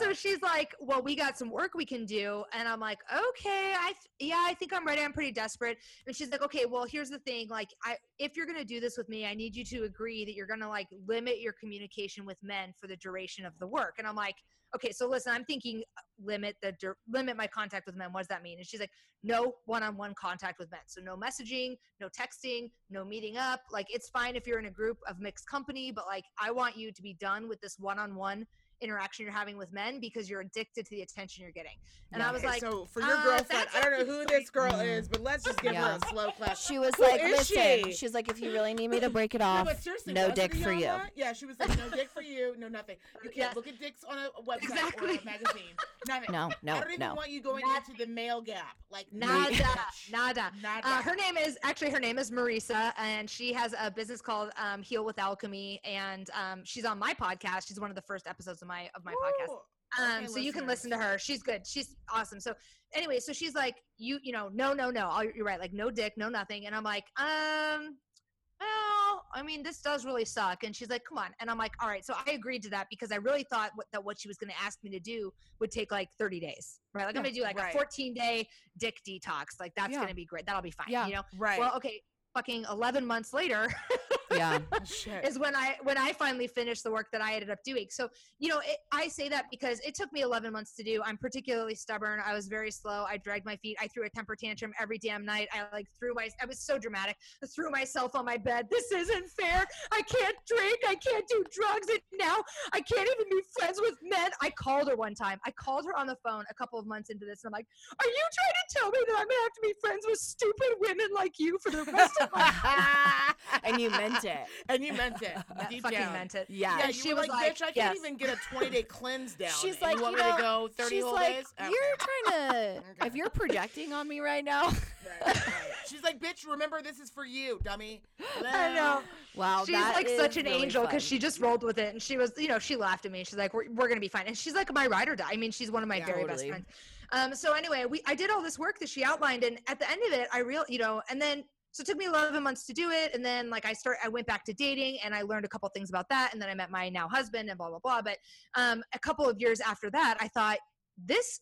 So she's like, "Well, we got some work we can do," and I'm like, "Okay, I th- yeah, I think I'm ready. I'm pretty desperate." And she's like, "Okay, well, here's the thing. Like, I if you're gonna do this with me, I need you to agree that you're gonna like limit your communication with men for the duration of the work." And I'm like, "Okay, so listen, I'm thinking uh, limit the dur- limit my contact with men. What does that mean?" And she's like, "No one-on-one contact with men. So no messaging, no texting, no meeting up. Like, it's fine if you're in a group of mixed company, but like, I want you to be done with this one-on-one." Interaction you're having with men because you're addicted to the attention you're getting. And Yeah, I was like, so for your uh, girlfriend, I don't know who this girl Mm. is, but let's just give her a slow clap. She was Who like, listen. she? She's like, if you really need *laughs* me to break it No, off, but seriously, no dick for you. Yama? Yeah, she was like, no dick for you, no nothing. You can't Yeah. look at dicks on a a website or a magazine. Nothing. no, no, I no, don't even no. want you going Not- into the male gap. Like Nada, nada. Nada. Uh, her name is actually her name is Marisa, and she has a business called um, Heal with Alchemy, and um, she's on my podcast. She's one of the first episodes of my of my podcast. Um, Okay, so you can listen to her. She's good. She's awesome. So anyway, so she's like, you, you know, no, no, no. You're right. Like no dick, no nothing. And I'm like, um, well, I mean, this does really suck. And she's like, come on. And I'm like, all right. So I agreed to that because I really thought what, that what she was going to ask me to do would take like 30 days, right? Like I'm going to do like right. a 14 day dick detox. Like that's Yeah. going to be great. That'll be fine. Yeah. You know. Right. Well, okay. Fucking 11 months later. *laughs* Yeah. Shit. is when I when I finally finished the work that I ended up doing. So you know, it, I say that because it took me 11 months to do. I'm particularly stubborn. I was very slow. I dragged my feet. I threw a temper tantrum every damn night. I like threw my. I was so dramatic. I threw myself on my bed. This isn't fair. I can't drink. I can't do drugs. And now I can't even be friends with men. I called her one time. I called her on the phone a couple of months into this, and I'm like, "Are you trying to tell me that I'm gonna have to be friends with stupid women like you for the rest of my?" *laughs* and you meant it. and you meant it. *laughs* I deep fucking down. meant it. Yeah. Yeah, And you she were was like, like, bitch, I can't yes. even get a 20 day cleanse down. She's like, you want you me know, to go 30 she's whole like, days? Okay. you're trying to. *laughs* Okay. If you're projecting on me right now, Right, right. She's like, bitch, remember this is for you, dummy. I know. wow, she's that like such an really angel because she just rolled with it and she was, you know, she laughed at me. She's like, we're, we're gonna be fine. And she's like my ride or die. I mean, she's one of my Yeah, very best friends. Um, so anyway, we I did all this work that she outlined, and at the end of it, I real, you know, and then so it took me 11 months to do it, and then like I start, I went back to dating, and I learned a couple things about that, and then I met my now husband, and blah blah blah. But um, a couple of years after that, I thought this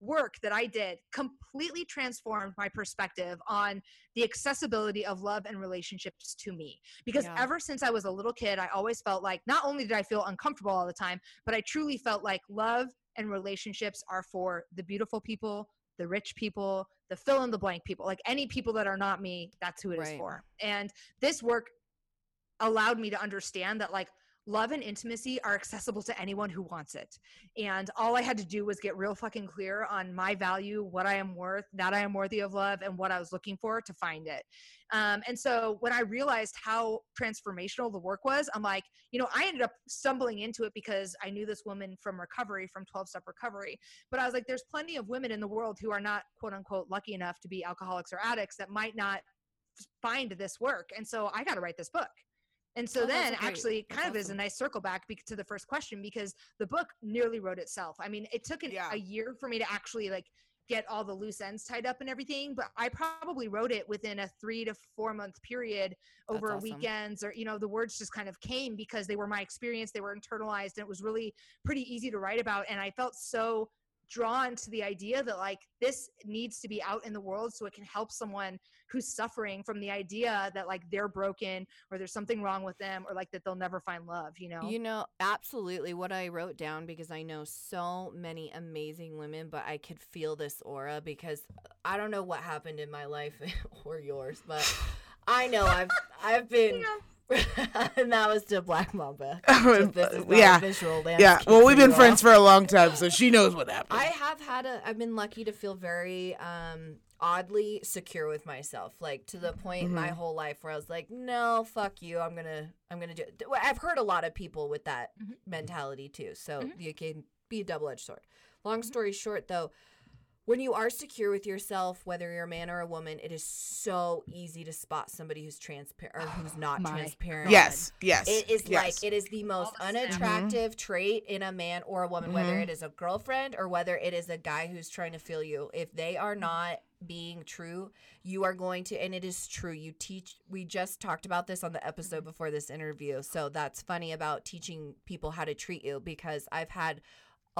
work that I did completely transformed my perspective on the accessibility of love and relationships to me. Because Yeah. ever since I was a little kid, I always felt like not only did I feel uncomfortable all the time, but I truly felt like love and relationships are for the beautiful people, the rich people, the fill in the blank people, like any people that are not me, that's who it is Right. for. And this work allowed me to understand that like love and intimacy are accessible to anyone who wants it. And all I had to do was get real fucking clear on my value, what I am worth, that I am worthy of love, and what I was looking for to find it. Um, and so when I realized how transformational the work was, I'm like, you know, I ended up stumbling into it because I knew this woman from recovery, from 12 step recovery. But I was like, there's plenty of women in the world who are not quote unquote lucky enough to be alcoholics or addicts that might not find this work. And so I got to write this book. And so Oh, then, actually, kind of is a nice circle back to the first question because the book nearly wrote itself. I mean, it took an, Yeah. a year for me to actually like get all the loose ends tied up and everything, but I probably wrote it within a three to four month period over awesome. weekends, or you know, the words just kind of came because they were my experience, they were internalized, and it was really pretty easy to write about. And I felt so drawn to the idea that like this needs to be out in the world so it can help someone who's suffering from the idea that like they're broken or there's something wrong with them or like that they'll never find love you know? You know, absolutely. What I wrote down because I know so many amazing women, but I could feel this aura because I don't know what happened in my life *laughs* or yours, but I know I've I've *laughs* been *laughs* and that was to Black Mamba. *laughs* This is yeah. visual Yeah. Well, we've been friends for a long time, so she knows what happened. I have had a I've been lucky to feel very um oddly secure with myself like to the point my Mhm. whole life where I was like no fuck you I'm going to I'm going to do it. I've heard a lot of people with that Mhm. mentality too so Mhm. you can be a double-edged sword. Long story short though when you are secure with yourself whether you're a man or a woman it is so easy to spot somebody who's transparent or who's *sighs* not My transparent. yes. Yes. It is yes. like it is the most the steps. Mm-hmm. unattractive trait in a man or a woman, whether Mhm. it is a girlfriend or whether it is a guy who's trying to feel you. If they are mm-hmm. not being true, you are going to, and it is true. You teach. We just talked about this on the episode mm-hmm. before this interview, so that's funny about teaching people how to treat you because I've had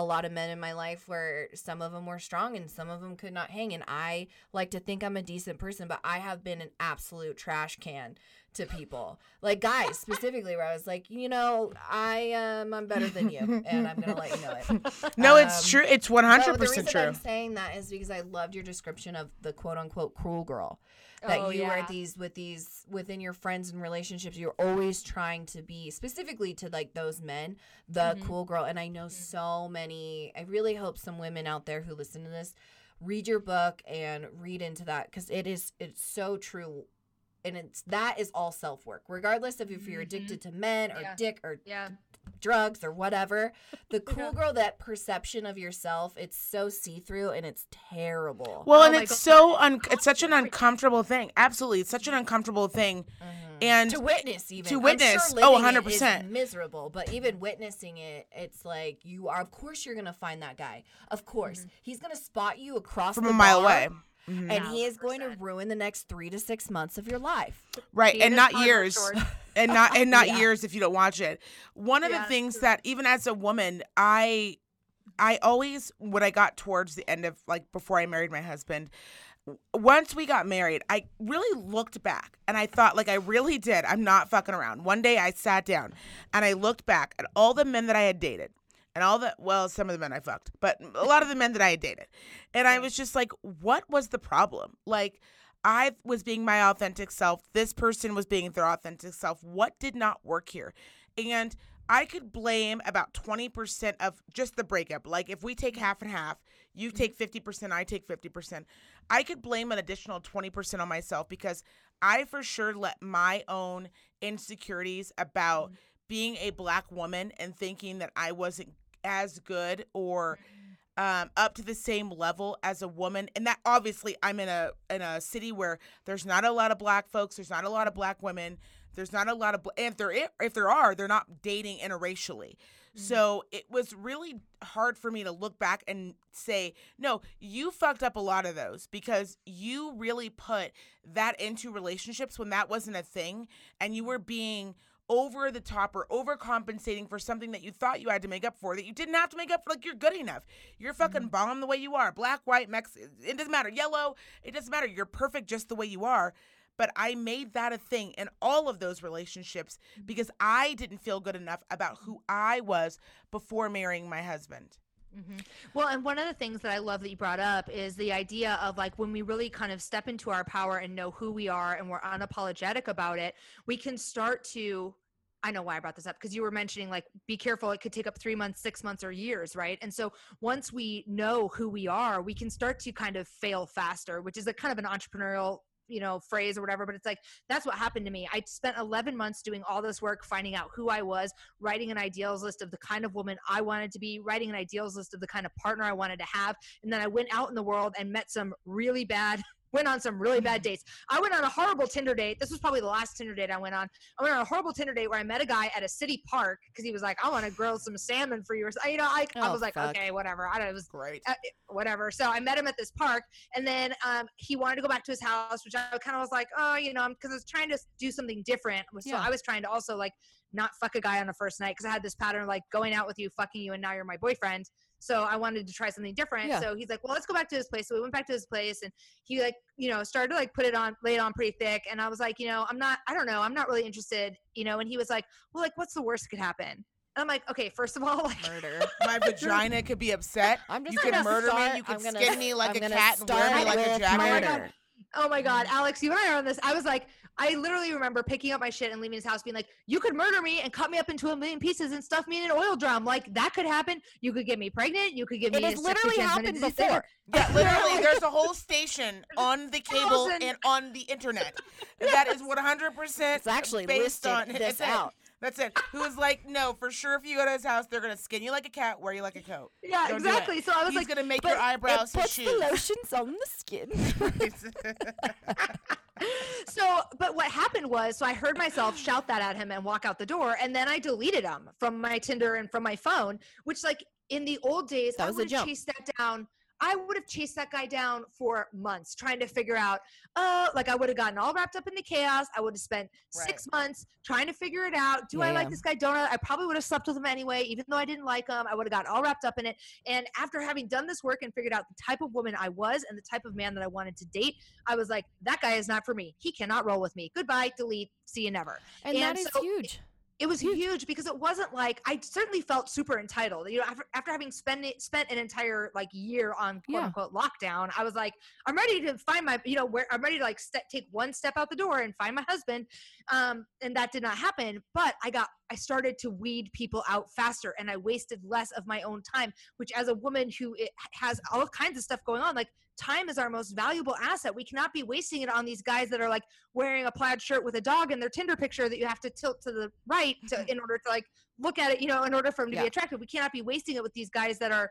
a lot of men in my life where some of them were strong and some of them could not hang and I like to think I'm a decent person but I have been an absolute trash can to people, like guys specifically, where I was like, you know, I um, I'm better than you, and I'm gonna let you know it. *laughs* No, it's Um, true. It's 100% the reason true. I'm saying that is because I loved your description of the quote unquote cruel girl. That Oh, you were yeah. these with these within your friends and relationships, you're always trying to be specifically to like those men, the Mhm. cool girl. And I know so many. I really hope some women out there who listen to this read your book and read into that because it is it's so true. And it's that is all self work, regardless of if you're Mhm. addicted to men or Yeah. dick or Yeah. drugs or whatever. The *laughs* cool Yeah. girl, that perception of yourself, it's so see through and it's terrible. Well, Oh and it's God. so un- it's such an uncomfortable thing. Absolutely, it's such an uncomfortable thing. And to witness, even to witness, sure oh, living it is 100%. miserable. But even witnessing it, it's like you are. Of course, you're gonna find that guy. Of course, he's gonna spot you across from the a mile bar, away, Mhm. and he is going to ruin the next three to six months of your life. right? He And not years, *laughs* *laughs* and not and not Yeah. years if you don't watch it. One of Yeah. the things that even as a woman, I I always when I got towards the end of like before I married my husband, once we got married, I really looked back and I thought like I really did. I'm not fucking around. One day I sat down and I looked back at all the men that I had dated. And all the well, some of the men I fucked, but a *laughs* lot of the men that I had dated. And I was just like, what was the problem? Like I was being my authentic self. This person was being their authentic self. What did not work here? And I could blame about 20% of just the breakup. Like if we take half and half, you mm-hmm. take 50%, I take 50%. I could blame an additional 20% on myself because I for sure let my own insecurities about mm-hmm. Being a black woman and thinking that I wasn't as good or um, up to the same level as a woman and that obviously i'm in a in a city where there's not a lot of black folks there's not a lot of black women there's not a lot of and if there if there are they're not dating interracially. So it was really hard for me to look back and say no you fucked up a lot of those because you really put that into relationships when that wasn't a thing and you were being over the top or overcompensating for something that you thought you had to make up for that you didn't have to make up for like you're good enough. You're fucking mm-hmm. bomb the way you are. Black white mex it doesn't matter. Yellow it doesn't matter. You're perfect just the way you are. But i made that a thing in all of those relationships mm-hmm. because i didn't feel good enough about who i was before marrying my husband Mhm. Well, and one of the things that I love that you brought up is the idea of like when we really kind of step into our power and know who we are and we're unapologetic about it, we can start to. I know why I brought this up because you were mentioning like be careful it could take up 3 months, 6 months or years, right? And so once we know who we are, we can start to kind of fail faster, which is a kind of an entrepreneurial you know phrase or whatever but it's like that's what happened to me i spent 11 months doing all this work finding out who i was writing an ideals list of the kind of woman I wanted to be, writing an ideals list of the kind of partner I wanted to have. And then I went out in the world and met some really bad, went on some really bad dates. I went on a horrible Tinder date. This was probably the last Tinder date I went on. I went on a horrible Tinder date where I met a guy at a city park because he was like, I want to grill some salmon for you. Or You know, I, I Oh, was like, fuck. okay, whatever. I don't know. It was great uh, whatever. So I met him at this park, and then um, he wanted to go back to his house, which I kind of was like, oh, you know, because I was trying to do something different. So Yeah. I was trying to also like not fuck a guy on the first night because I had this pattern of like going out with you, fucking you, and now you're my boyfriend. So I wanted to try something different. Yeah. So he's like, well, let's go back to his place. So we went back to his place, and he like, you know, started to like put it on, lay it on pretty thick. And I was like, you know, I'm not, I don't know, I'm not really interested, you know. And he was like, well, like, what's the worst that could happen? And I'm like, okay, first of all, *laughs* like, Murder. my *laughs* vagina could be upset I'm just you gonna can murder start- me you can I'm gonna- skin me like I'm a gonna cat and wear me start like a with jacket oh murder. Oh my God, Alex, you and I are on this. I was like, I literally remember picking up my shit and leaving his house, being like, "You could murder me and cut me up into a million pieces and stuff me in an oil drum. Like that could happen. You could get me pregnant. You could give It me." has literally happened before. Yeah, *laughs* literally, there's a whole station *laughs* on the cable and on the internet *laughs* that is 100% It's actually based listed on this out. it. That's it. Who was like, no, for sure, if you go to his house, they're gonna skin you like a cat, wear you like a coat. Yeah, Don't exactly. So I was He's like, gonna make your eyebrows it his puts the lotions on the skin. *laughs* so but what happened was so i heard myself shout that at him and walk out the door and then i deleted him from my tinder and from my phone which like in the old days That i was a would have jump. chased that down I would have chased that guy down for months trying to figure out, uh, like I would have gotten all wrapped up in the chaos. I would have spent six months trying to figure it out. Do I Yeah. like this guy? Don't I? I probably would have slept with him anyway, even though I didn't like him. I would have gotten all wrapped up in it. And after having done this work and figured out the type of woman I was and the type of man that I wanted to date, I was like, that guy is not for me. He cannot roll with me. Goodbye, delete, see you never And, that And is huge. it was Huge. huge. because it wasn't like I certainly felt super entitled. You know, after, after having spent it, spent an entire like year on quote Yeah. unquote lockdown, I was like, I'm ready to find my, you know, where I'm ready to like ste take one step out the door and find my husband. Um, and that did not happen. But I got, I started to weed people out faster, and I wasted less of my own time. Which, as a woman who it has all kinds of stuff going on, like time is our most valuable asset. We cannot be wasting it on these guys that are like wearing a plaid shirt with a dog in their Tinder picture that you have to tilt to the right to, mm-hmm. in order to like look at it, you know, in order for them to Yeah. be attractive. We cannot be wasting it with these guys that are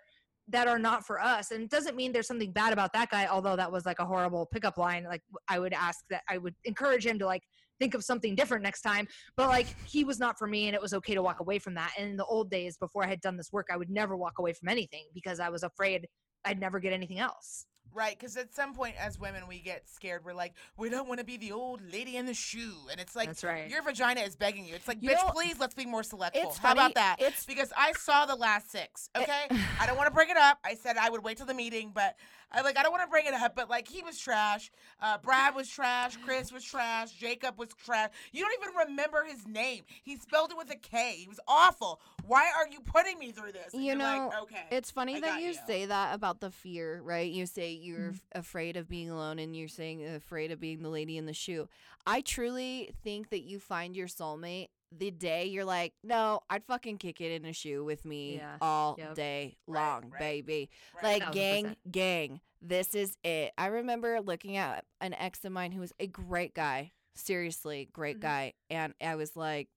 that are not for us. And it doesn't mean there's something bad about that guy, although that was like a horrible pickup line. Like I would ask that I would encourage him to like think of something different next time. But like he was not for me and it was okay to walk away from that. And in the old days before I had done this work, I would never walk away from anything because I was afraid I'd never get anything else. Right, because at some point as women we get scared. We're like, we don't want to be the old lady in the shoe, and it's like That's right. your vagina is begging you. It's like, You bitch, know, please, let's be more selectful. it's How funny, about that? it's- because I saw the last six. Eh, okay, *sighs* I don't want to bring it up. I said I would wait till the meeting, but I like I don't want to bring it up. But like he was trash. Uh, Brad was trash. Chris was trash. Jacob was trash. You don't even remember his name. He spelled it with a K. He was awful. Why are you putting me through this? And You you're like, know, okay. It's funny I that you you. say that about the fear, right? You say you're Mhm. afraid of being alone and you're saying afraid of being the lady in the shoe. I truly think that you find your soulmate the day you're like, no, I'd fucking kick it in a shoe with me Yeah. all Yep. day long, right. baby. Right. Like, Thousand gang, percent. gang, this is it. I remember looking at an ex of mine who was a great guy, seriously, great Mhm. guy. And I was like,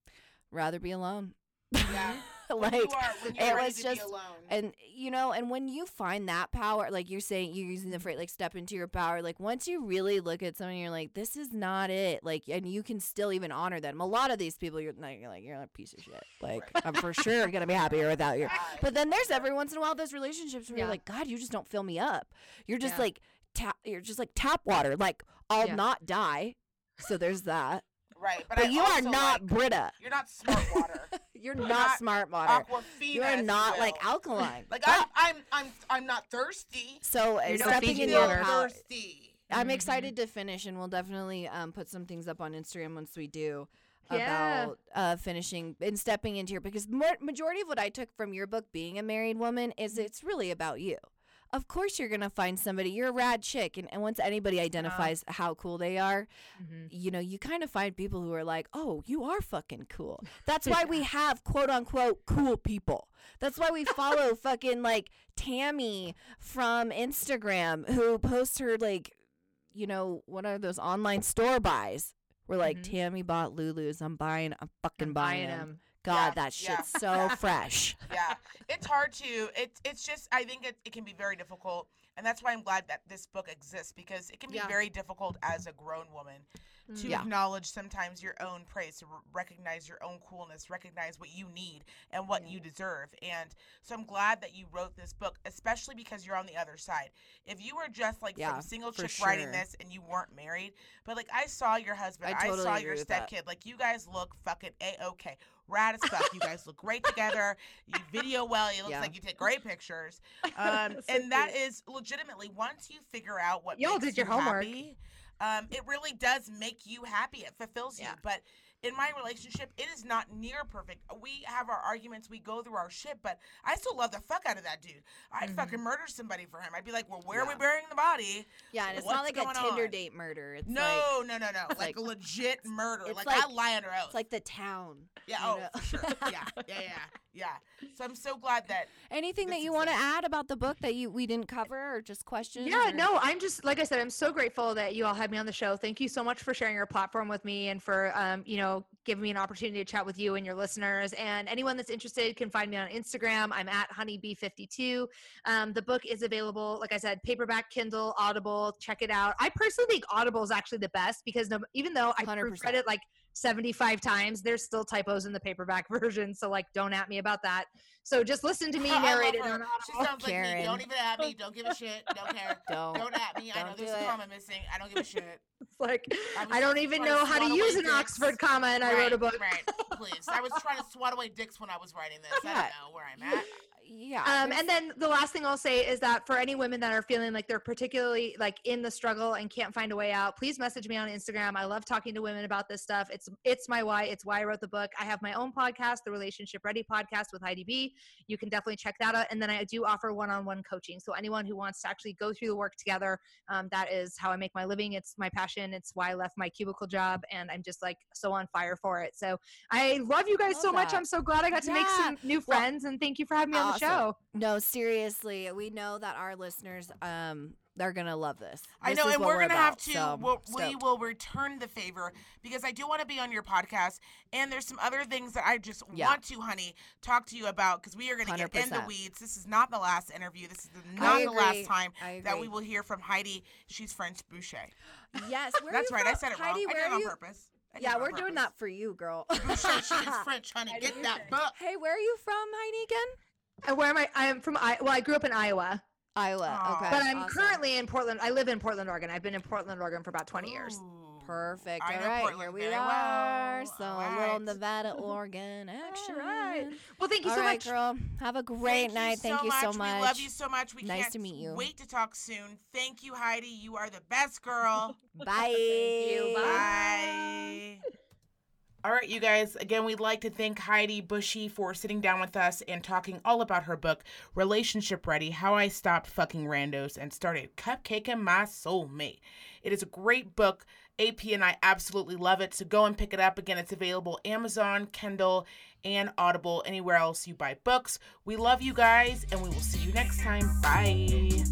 rather be alone. Yeah. *laughs* *laughs* Like, you are, when it was just- alone. and you know and when you find that power like you're saying you're using the phrase like step into your power like once you really look at someone you're like this is not it like and you can still even honor them a lot of these people you're like you're like you're a piece of shit like Right. i'm for sure gonna be happier without you but then there's every once in a while those relationships where Yeah. you're like god you just don't fill me up you're just Yeah. like tap you're just like tap water like i'll Yeah. not die so there's that right, but, but, you are not like- Brita. You're not smart water. You're You're not, not smart water. Aquafina. You are not will. like alkaline. Like But- I'm, I'm, I'm, I'm not thirsty. so uh, You're stepping Fiji in your water. power. thirsty. I'm Mhm. excited to finish, and we'll definitely um, put some things up on Instagram once we do Yeah. about uh, finishing and stepping into your because more, majority of what I took from your book, being a married woman, is it's really about you. Of course, you're gonna find somebody. You're a rad chick, and, and once anybody identifies how cool they are, Mhm. you know, you kind of find people who are like, "Oh, you are fucking cool." That's why we *laughs* have quote unquote cool people. That's why we *laughs* follow fucking like Tammy from Instagram who posts her like, you know, what are those online store buys? We're like, Mhm. Tammy bought Lulu's. I'm buying. I'm fucking I'm buying, buying them. 'em. God, Yeah, that yeah. shit's so *laughs* fresh. yeah, it's hard to. It's, it's just. I think it, it can be very difficult, and that's why I'm glad that this book exists because it can be Yeah. very difficult as a grown woman mm. to Yeah. acknowledge sometimes your own praise, to r- recognize your own coolness, recognize what you need and what you deserve. And so I'm glad that you wrote this book, especially because you're on the other side. If you were just like Yeah, some single chick writing this and you weren't married, but like I saw your husband, I I, saw your stepkid, like you guys look fucking a okay. Rad as fuck. You guys look great together. You video well. It looks Yeah. like you take great pictures. *laughs* Um, so and that cute. is legitimately once you figure out what Y'all makes did your you homework. happy, um, it really does make you happy. It fulfills you. But in my relationship, it is not near perfect. We have our arguments, we go through our shit, but I still love the fuck out of that dude. I'd Mhm. fucking murder somebody for him. I'd be like, well, where are we burying the body? Yeah, and it's What's not like a Tinder on? date murder. It's like no, no, no, no. Like, like- a legit murder. it's Like, like- I lie under oath. it's like the town. yeah, oh, know? for sure. *laughs* Yeah, yeah, yeah, yeah. So I'm so glad that Anything that you want to add about the book that you we didn't cover, or just questions? Yeah, or- no, I'm just like I said, I'm so grateful that you all had me on the show. Thank you so much for sharing your platform with me and for um, you know, know, giving me an opportunity to chat with you and your listeners. And anyone that's interested can find me on Instagram. I'm at honeybee52. Um, the book is available, like I said, paperback, Kindle, Audible. Check it out. I personally think Audible is actually the best because no, even though I 100%. proofread it like 75 times, there's still typos in the paperback *laughs* version. So like, don't at me about that. So just listen to me *laughs* I narrate it love her. on She Audible. sounds like me. Don't even at me. *laughs* Don't give a shit. Don't care. Don't. Don't at me. I know Don't there's do a comma missing. I don't give a shit. It's like I I don't even trying to know how to use away an dicks. Oxford comma, and I wrote a book. Right, please. I was trying to swat away dicks when I was writing this. I don't know where I'm at. Yeah. Um, and then the last thing I'll say is that for any women that are feeling like they're particularly like in the struggle and can't find a way out, please message me on Instagram. I love talking to women about this stuff. It's it's my why. It's why I wrote the book. I have my own podcast, the Relationship Ready podcast with Heidi B. You can definitely check that out. And then I do offer one-on-one coaching. So anyone who wants to actually go through the work together, um, that is how I make my living. It's my passion. It's why I left my cubicle job, and I'm just like so on fire for it. So I love you guys Love so much. I'm so glad I got to make some new Well, friends, and thank you for having me on the show. no, seriously, we know that our listeners, um, they're gonna love this. I know, is and what we're gonna have to. so we'll, we will return the favor because I do want to be on your podcast, and there's some other things that I just Yeah. want to, honey, talk to you about because we are gonna get in the weeds. This is not the last interview. This is not the last time that we will hear from Heidi. She's French Boucher. Yes, where That's you right. I said it Heidi, wrong. I did it on you? purpose. I Yeah, we're doing that for you, girl. *laughs* Boucher, she *laughs* French, honey. Heidi Get that book. hey, where are you from, Heidi? Again? Uh, Where am I? I am from. I well, I grew up in Iowa, Iowa. Aw. Okay, but I'm awesome. currently in Portland. I live in Portland, Oregon. I've been in Portland, Oregon for about 20 years. Ooh. Perfect. I All Portland here we are. well. So All a little. Nevada, *laughs* Oregon action. right. Well, thank you All so right, much. girl. Have a great Thank night. Thank so you much. so much. We love you so much. We Nice can't to meet you. Wait to talk soon. Thank you, Heidi. You are the best girl. *laughs* Bye. Thank you. Bye. All right, you guys. Again, we'd like to thank Heidi Bushy for sitting down with us and talking all about her book, Relationship Ready How I Stopped Fucking Randos and Started Cupcaking My Soulmate. It is a great book. AP and I absolutely love it. So go and pick it up. Again, it's available Amazon, Kindle, and Audible, anywhere else you buy books. We love you guys, and we will see you next time. Bye.